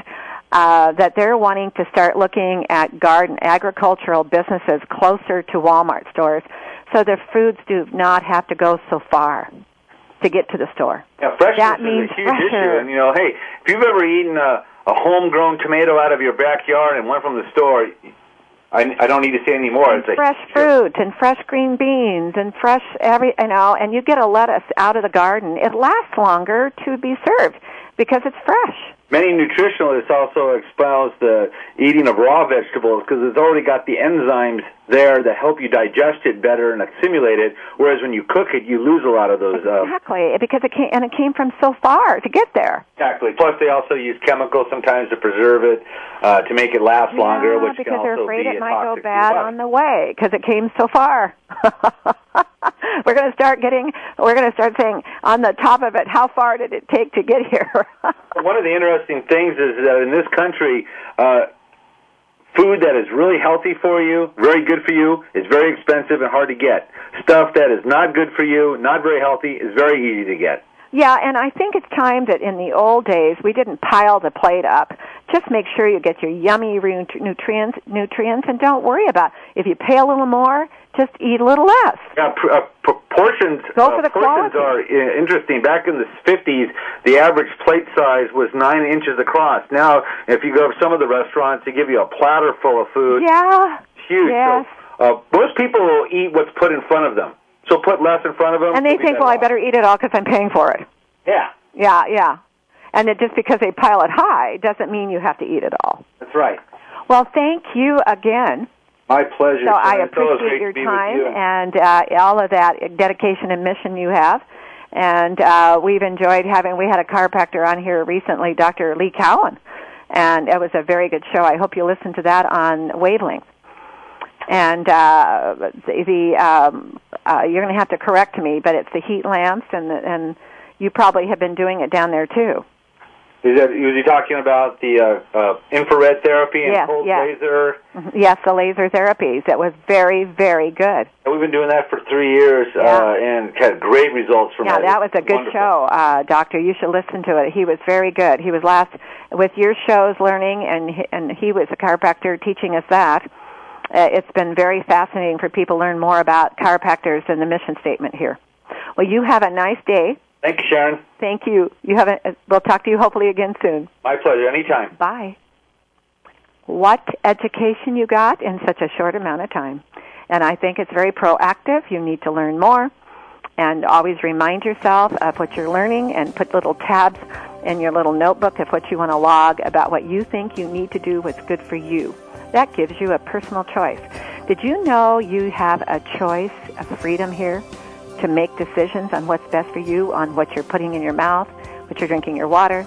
uh, that they're wanting to start looking at garden agricultural businesses closer to Walmart stores, so their foods do not have to go so far to get to the store. Yeah, freshness That is means a huge fresher. issue. And you know, hey, if you've ever eaten a, a homegrown tomato out of your backyard and one from the store, I, I don't need to say any more. It's a fresh fruit and fresh green beans and fresh every you know and you get a lettuce out of the garden it lasts longer to be served because it's fresh Many nutritionalists also espouse the eating of raw vegetables because it's already got the enzymes there that help you digest it better and assimilate it. Whereas when you cook it, you lose a lot of those. Uh, exactly because it came and it came from so far to get there exactly. Plus, they also use chemicals sometimes to preserve it uh, to make it last longer, yeah, which because they're afraid it might go toxic to your bad on the way because it came so far we're going to start getting we're going to start saying on the top of it how far did it take to get here One of the interesting things is that in this country, uh, food that is really healthy for you, very good for you, is very expensive and hard to get. Stuff that is not good for you, not very healthy, is very easy to get. Yeah, and I think it's time that in the old days we didn't pile the plate up. Just make sure you get your yummy nutrients, nutrients, and don't worry about if you pay a little more. Just eat a little less. Yeah, pr- uh, proportions. Go uh, for the portions quality. are uh, interesting. Back in the 50s, the average plate size was nine inches across. Now, if you go to some of the restaurants, they give you a platter full of food. Yeah. Huge. Yes. So, uh, most people will eat what's put in front of them. So put less in front of them. And they think, well, I better eat it all because I'm paying for it. Yeah, Yeah, yeah. And it, just because they pile it high doesn't mean you have to eat it all. that's right. Well, thank you again. My pleasure. So I Sharon. It's always appreciate your time you. and uh, all of that dedication and mission you have. And uh, we've enjoyed having. We had a chiropractor on here recently, Dr. Lee Cowan, and it was a very good show. I hope you listen to that on Wavelength. And uh, the, the um, uh, you're going to have to correct me, but it's the heat lamps, and the, and you probably have been doing it down there too. Is that was he talking about the uh, uh, infrared therapy and Yes, cold yes. laser? Mhm. Yes, the laser therapies. That was very, very good. And we've been doing that for three years Yeah. uh, and had great results from Yeah, that. that was a good wonderful. show, uh, Doctor. You should listen to it. He was very good. He was last with your shows learning, and he, and he was a chiropractor teaching us that. Uh, it's been very fascinating for people to learn more about chiropractors and the mission statement here. Well, you have a nice day. Thank you, Sharon. Thank you. You have a, we'll talk to you hopefully again soon. My pleasure. Anytime. Bye. What education you got in such a short amount of time. And I think it's very proactive. You need to learn more and always remind yourself of what you're learning and put little tabs in your little notebook of what you want to log about what you think you need to do what's good for you. That gives you a personal choice. Did you know you have a choice of freedom here to make decisions on what's best for you, on what you're putting in your mouth, what you're drinking your water?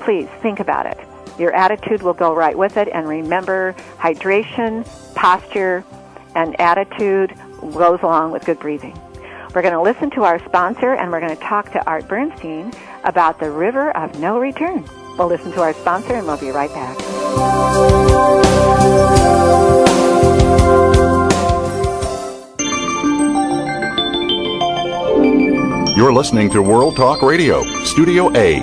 Please think about it. Your attitude will go right with it and remember hydration, posture, and attitude goes along with good breathing. We're going to listen to our sponsor and we're going to talk to Art Bernstein about the river of no return. We'll listen to our sponsor and we'll be right back. You're listening to World Talk Radio, Studio A.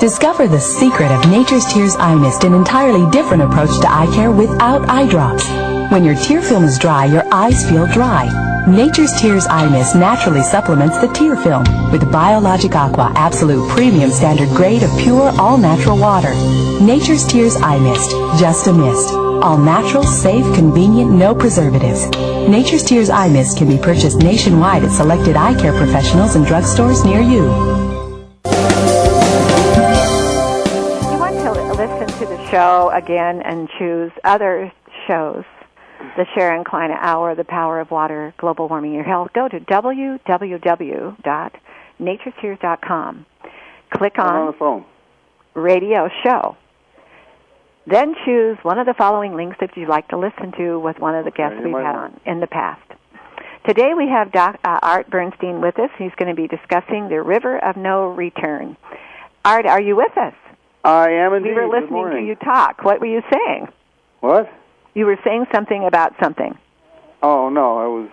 Discover the secret of Nature's Tears Eye Mist, an entirely different approach to eye care without eye drops. When your tear film is dry, your eyes feel dry. Nature's Tears Eye Mist naturally supplements the tear film with Biologic Aqua Absolute Premium Standard Grade of pure, all-natural water. Nature's Tears Eye Mist, just a mist. All natural, safe, convenient, no preservatives. Nature's Tears Eye Mist can be purchased nationwide at selected eye care professionals and drugstores near you. You want to listen to the show again and choose other shows, the Sharon Klein Hour, The Power of Water, Global Warming Your Health, go to www.naturetears.com. Click on on the phone. Radio Show. Then choose one of the following links that you'd like to listen to with one of the guests we've had on in the past. Today we have Doc, uh, Art Bernstein with us. He's going to be discussing the River of No Return. Art, are you with us? I am indeed. We were listening to you talk. What were you saying? What? You were saying something about something. Oh no, I was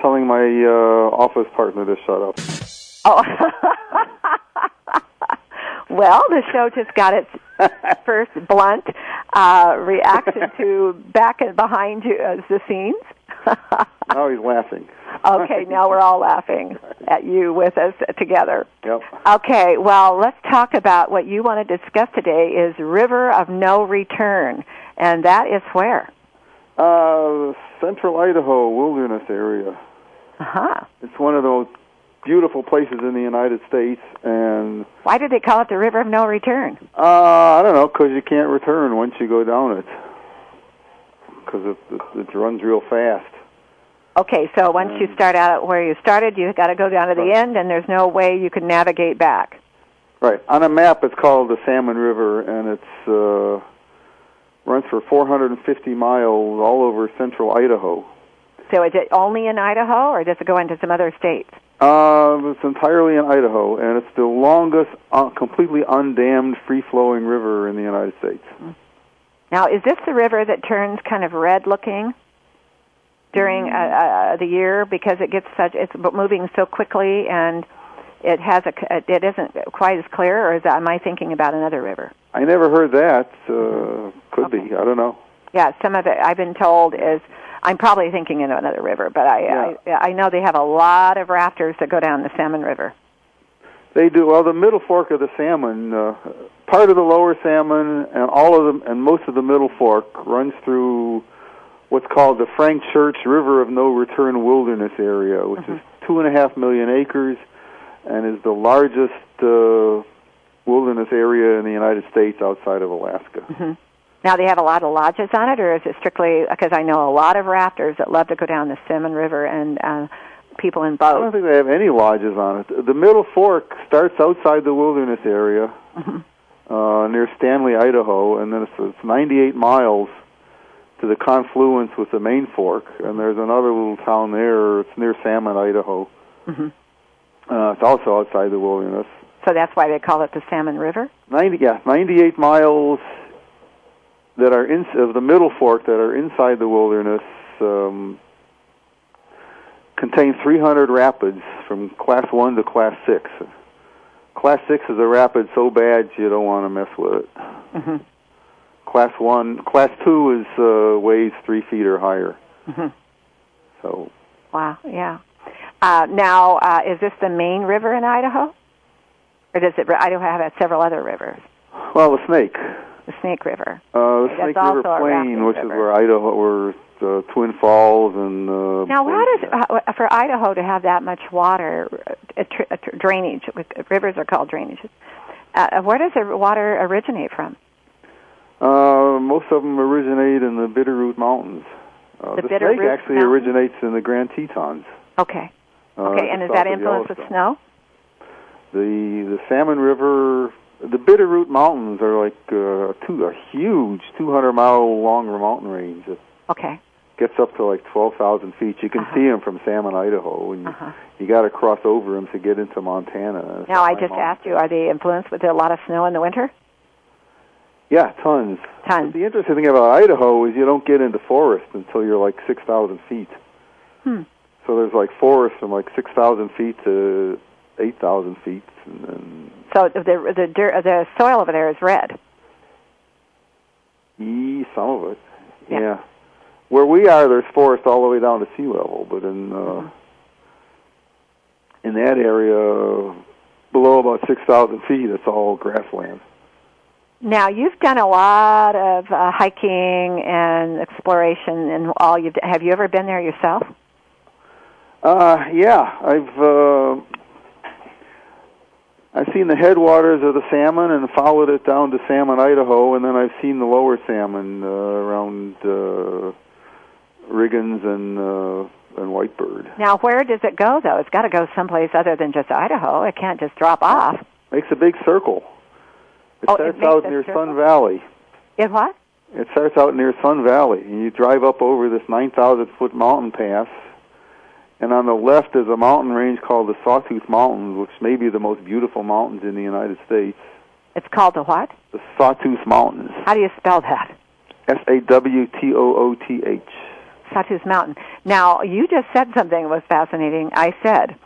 telling my uh, office partner to shut up. Oh. well, the show just got its first blunt uh, reaction to back and behind you as the scenes. Now he's laughing. okay, now we're all laughing at you with us together. Yep. Okay, well, let's talk about what you want to discuss today is River of No Return, and that is where? Uh, central Idaho wilderness area. Uh-huh. It's one of those beautiful places in the United States, and Why did they call it the River of No Return? uh, I don't know because you can't return once you go down it because it, it, it runs real fast. Okay, so once you start out where you started, you got to go down to the Right. end, and there's no way you can navigate back. Right. On a map, it's called the Salmon River, and it's uh, runs for 450 miles all over central Idaho. So is it only in Idaho, or does it go into some other states? Uh, it's entirely in Idaho, and it's the longest, uh, completely undammed, free-flowing river in the United States. Now, is this the river that turns kind of red-looking during uh, uh, the year because it gets such it's moving so quickly and it has a it isn't quite as clear, or is that, am I thinking about another river? I never heard that. Uh, could be. I don't know. Yeah, some of it I've been told is I'm probably thinking of another river, but I I, I know they have a lot of rafters that go down the Salmon River. They do. Well, the middle fork of the salmon, uh, part of the lower salmon, and all of them, and most of the middle fork runs through what's called the Frank Church River of No Return Wilderness Area, which is two and a half million acres, and is the largest uh, wilderness area in the United States outside of Alaska. Now they have a lot of lodges on it, or is it strictly because I know a lot of rafters that love to go down the Salmon River and uh, people in boats? I don't think they have any lodges on it. The middle fork starts outside the wilderness area uh, near Stanley, Idaho, and then it's, it's 98 miles to the confluence with the main fork. And there's another little town there. It's near Salmon, Idaho. hmm Uh, it's also outside the wilderness. So that's why they call it the Salmon River. 90, yeah, 98 miles that are in, of the Middle Fork that are inside the wilderness um, contain 300 rapids from Class 1 to Class 6. Class 6 is a rapid so bad you don't want to mess with it. hmm Class 1, Class 2 is uh, weighs 3 feet or higher. hmm So Wow. Yeah. Uh, now, uh, is this the main river in Idaho, or does it? Idaho have several other rivers? Well, the Snake. The Snake River. Uh, the Snake River Plain, which is where Idaho, where uh, Twin Falls and. Uh, Now, how does uh, for Idaho to have that much water uh, tr- uh, tr- drainage? Rivers are called drainages. Uh, where does the water originate from? Uh, most of them originate in the Bitterroot Mountains. Uh, The the Bitterroot snake actually Mountains? originates in the Grand Tetons. Okay. Uh, Okay, and is that of influenced with snow? The the Salmon River, the Bitterroot Mountains are like uh, two, a huge 200 mile long mountain range. It Okay. gets up to like 12,000 feet. You can Uh-huh. see them from Salmon, Idaho, and you, Uh-huh. you got to cross over them to get into Montana. It's Now, I just mountain. asked you, are they influenced with a lot of snow in the winter? Yeah, tons. Tons. But the interesting thing about Idaho is you don't get into forest until you're like 6,000 feet. Hmm. So there's like forest from like 6,000 feet to 8,000 feet, and then So the the dirt, the soil over there is red. e some of it. Yeah. Yeah. Where we are, there's forest all the way down to sea level, but in uh, Mm-hmm. in that area below about 6,000 feet, it's all grassland. Now you've done a lot of uh, hiking and exploration, and all you've. Have you ever been there yourself? Uh, yeah, I've uh, I've seen the headwaters of the salmon and followed it down to Salmon, Idaho, and then I've seen the lower salmon uh, around uh, Riggins and uh, and Whitebird. Now, where does it go though? It's got to go someplace other than just Idaho. It can't just drop off. Makes a big circle. It Oh, starts makes out near circle? Sun Valley. It what? It starts out near Sun Valley, and you drive up over this 9,000 foot mountain pass. And on the left is a mountain range called the Sawtooth Mountains, which may be the most beautiful mountains in the United States. It's called the what? The Sawtooth Mountains. How do you spell that? S A W T O O T H. Sawtooth Mountain. Now, you just said something that was fascinating. I said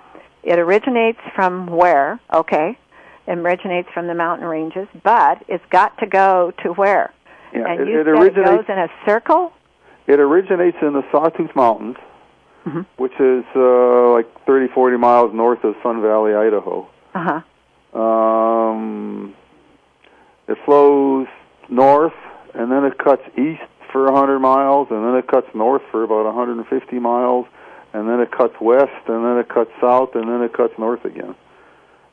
it originates from where? Okay. It originates from the mountain ranges, but it's got to go to where? Yeah, and it, you it said it originates. goes in a circle? It originates in the Sawtooth Mountains, Mhm. which is uh, like 30, 40 miles north of Sun Valley, Idaho. Uh huh. Um, it flows north, and then it cuts east for 100 miles, and then it cuts north for about 150 miles, and then it cuts west, and then it cuts south, and then it cuts north again.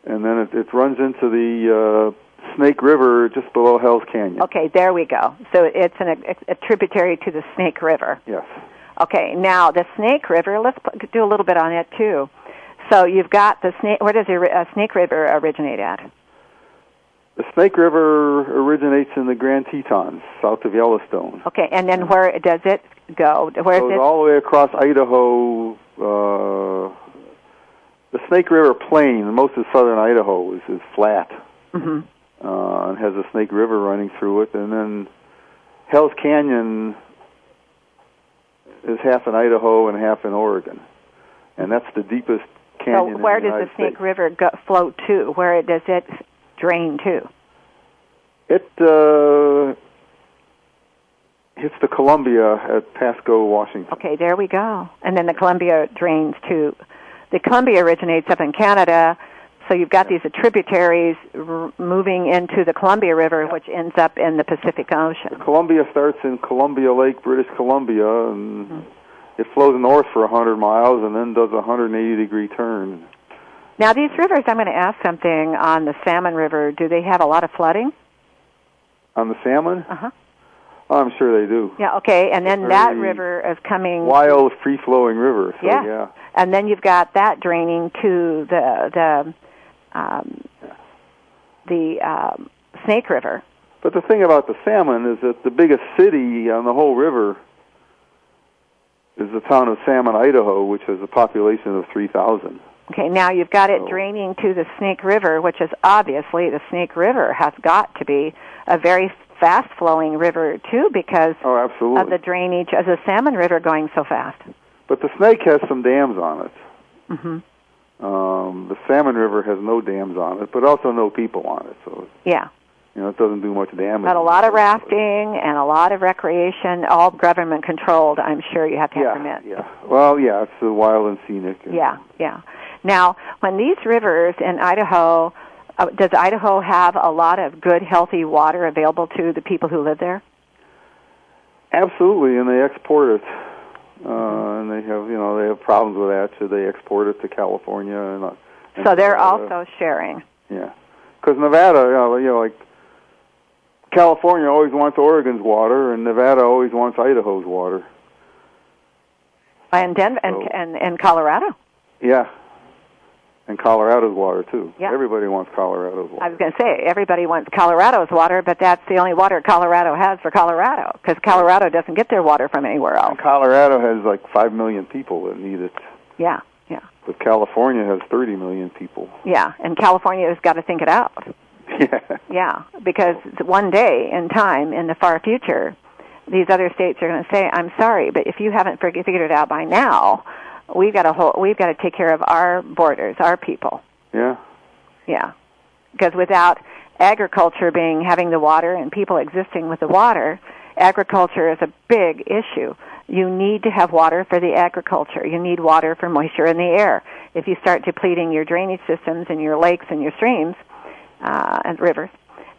And then it, it runs into the uh, Snake River just below Hell's Canyon. Okay, there we go. So it's an, a, a tributary to the Snake River. Yes. Okay, now the Snake River. Let's p- do a little bit on it too. So you've got the snake. Where does the uh, Snake River originate at? The Snake River originates in the Grand Tetons, south of Yellowstone. Okay, and then where does it go? Where goes is it? all the way across Idaho. Uh, the Snake River Plain, most of southern Idaho, is, is flat hmm uh, and has a Snake River running through it. And then Hell's Canyon is half in Idaho and half in Oregon, and that's the deepest canyon. So where the does the Snake States. River go, flow to? Where does it drain to? It uh, hits the Columbia at Pasco, Washington. Okay, there we go. And then the Columbia drains to. The Columbia originates up in Canada, so you've got these tributaries r- moving into the Columbia River, which ends up in the Pacific Ocean. Columbia starts in Columbia Lake, British Columbia, and Mm-hmm. it flows north for 100 miles and then does a 180 degree turn. Now, these rivers, I'm going to ask something on the Salmon River. Do they have a lot of flooding? On the salmon? Uh huh. Oh, I'm sure they do. Yeah. Okay. And then that river is coming. Wild, free flowing river. So, Yeah. yeah. And then you've got that draining to the the um, the um, Snake River. But the thing about the salmon is that the biggest city on the whole river is the town of Salmon, Idaho, which has a population of 3,000. Okay, now you've got it So- draining to the Snake River, which is obviously the Snake River has got to be a very fast flowing river too because Oh, absolutely. of the drainage of the Salmon River going so fast. But the Snake has some dams on it. hmm Um, the Salmon River has no dams on it, but also no people on it, so Yeah. you know it doesn't do much damage. But a lot of rafting and a lot of recreation, all government controlled. I'm sure you have to have Yeah, permits. yeah. Well, yeah, it's the wild and scenic. and- Yeah, yeah. Now, when these rivers in Idaho, uh, does Idaho have a lot of good, healthy water available to the people who live there? Absolutely, and they export it. Uh, and they have, you know, they have problems with that, so they export it to California and. Uh, and So they're Nevada. also sharing. Yeah, because Nevada, you know, you know, like California always wants Oregon's water, and Nevada always wants Idaho's water. And Denver and, and and Colorado. Yeah, and Colorado's water too. Yeah. Everybody wants Colorado's water. I was going to say everybody wants Colorado's water, but that's the only water Colorado has for Colorado because Colorado doesn't get their water from anywhere else. And Colorado has like five million people that need it, Yeah, yeah, but California has thirty million people. yeah. And California has got to think it out. yeah. Yeah, because one day in time, in the far future, these other states are going to say, "I'm sorry, but if you haven't figured it out by now, we've got to hold, we've got to take care of our borders, our people." Yeah. Yeah, because without agriculture being having the water and people existing with the water, agriculture is a big issue. You need to have water for the agriculture. You need water for moisture in the air. If you start depleting your drainage systems and your lakes and your streams uh, and rivers,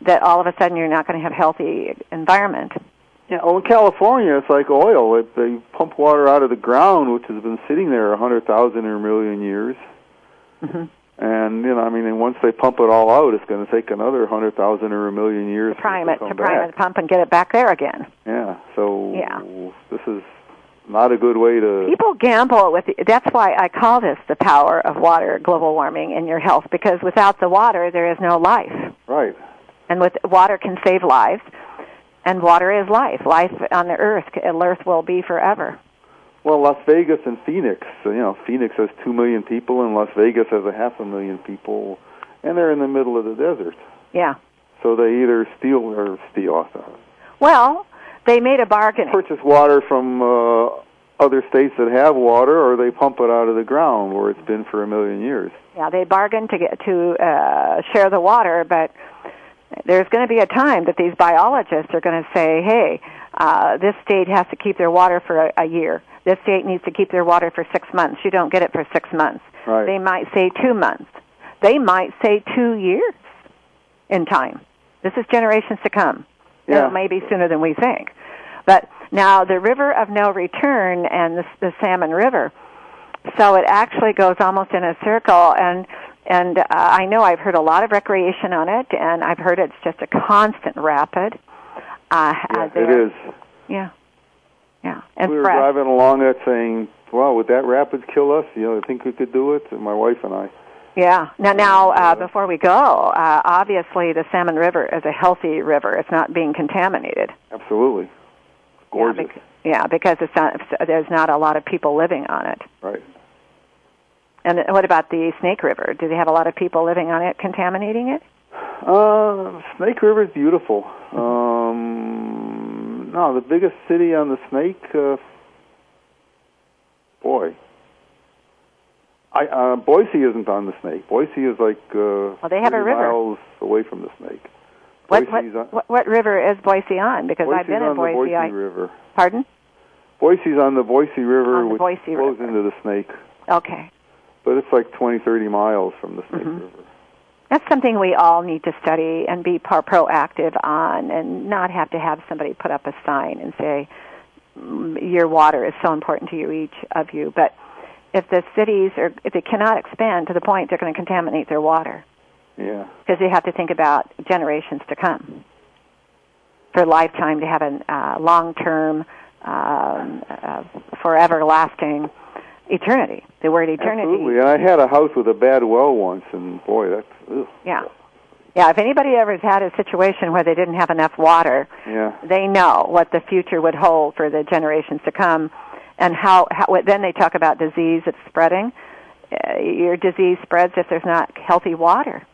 that all of a sudden you're not going to have healthy environment. Yeah, well, in California, it's like oil. It, they pump water out of the ground, which has been sitting there a hundred thousand or a million years. hmm And you know, I mean, and once they pump it all out, it's going to take another hundred thousand or a million years To prime it, to to prime back. it, pump and get it back there again. Yeah. So Yeah. this is not a good way to. People gamble with that's why I call this the power of water, global warming in your health because without the water there is no life. Right. And with water can save lives and water is life. Life on the earth, and earth will be forever. Well, Las Vegas and Phoenix. You know, Phoenix has two million people, and Las Vegas has a half a million people, and they're in the middle of the desert. Yeah. So they either steal or steal. Well, they made a bargain. purchase water from uh, other states that have water, or they pump it out of the ground where it's been for a million years. Yeah, they bargained to get to uh, share the water, but there's going to be a time that these biologists are going to say, "Hey, uh, this state has to keep their water for a, a year. This state needs to keep their water for six months. You don't get it for six months." Right. They might say two months. They might say two years in time. This is generations to come. Yeah. It may be sooner than we think. But now the river of no return and the, the Salmon River, so it actually goes almost in a circle and and uh, I know I've heard a lot of recreation on it and I've heard it's just a constant rapid. Uh, Yeah, uh, it. Yeah. Yeah. And we were fresh. driving along that saying, "Wow, would that rapids kill us? You know, I think we could do it." And my wife and I. Yeah. Now, now, uh, before we go, uh, obviously the Salmon River is a healthy river. It's not being contaminated. Absolutely. Gorgeous. Yeah, bec- yeah, because it's not, there's not a lot of people living on it. Right. And what about the Snake River? Do they have a lot of people living on it, contaminating it? Uh, Snake River is beautiful. Um, no, the biggest city on the Snake. Uh, boy, I uh, Boise isn't on the Snake. Boise is like uh, Well, they have a river. miles away from the Snake. What, what, on, what, what river is Boise on? Because Boise's I've been in Boise. the Boise I, River. pardon? Boise's on the Boise River, On the which Boise flows River. into the Snake. Okay. But it's like 20, 30 miles from the Snake Mhm. River. That's something we all need to study and be pro- proactive on and not have to have somebody put up a sign and say, "Mm, your water is so important to you, each of you. But if the cities are, if they cannot expand to the point they're going to contaminate their water, Yeah. because they have to think about generations to come for a lifetime to have a uh, long-term, um, uh, forever lasting eternity. The word eternity. Absolutely. And I had a house with a bad well once, and boy, that's ugh. Yeah. Yeah, if anybody ever has had a situation where they didn't have enough water, yeah. they know what the future would hold for the generations to come and how, how then they talk about disease that's spreading uh, your disease spreads if there's not healthy water.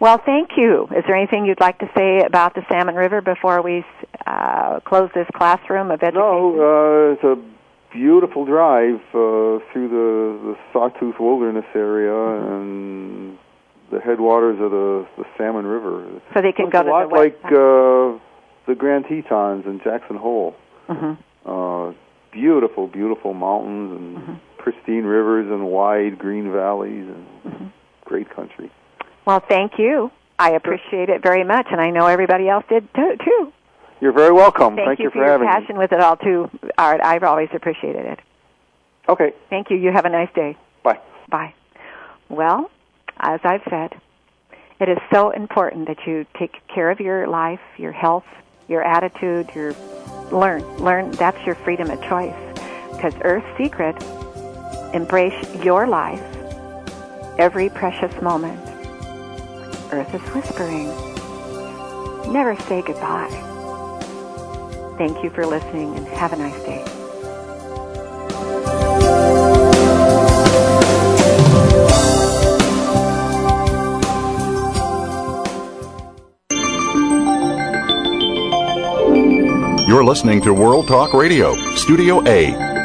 Well, thank you. Is there anything you'd like to say about the Salmon River before we uh, close this classroom of education? No, uh, it's a beautiful drive uh, through the, the Sawtooth Wilderness area Mm-hmm. and the headwaters of the, the Salmon River. So they can Looks go a to lot the like uh, the Grand Tetons and Jackson Hole. Mm-hmm. Uh, beautiful, beautiful mountains and Mm-hmm. pristine rivers and wide green valleys and Mm-hmm. great country. Well, thank you. I appreciate it very much, and I know everybody else did too. too. You're very welcome. Thank, Thank, you, for, for your passion with it all too, Art. I've always appreciated it. Okay, Thank you. You have a nice day. bye. Bye. Well, as I've said, it is so important that you take care of your life, your health, your attitude, your learn. Learn that's your freedom of choice. Because Earth's secret, embrace your life every precious moment. Earth is whispering. Never say goodbye. Thank you for listening and have a nice day. You're listening to World Talk Radio, Studio A.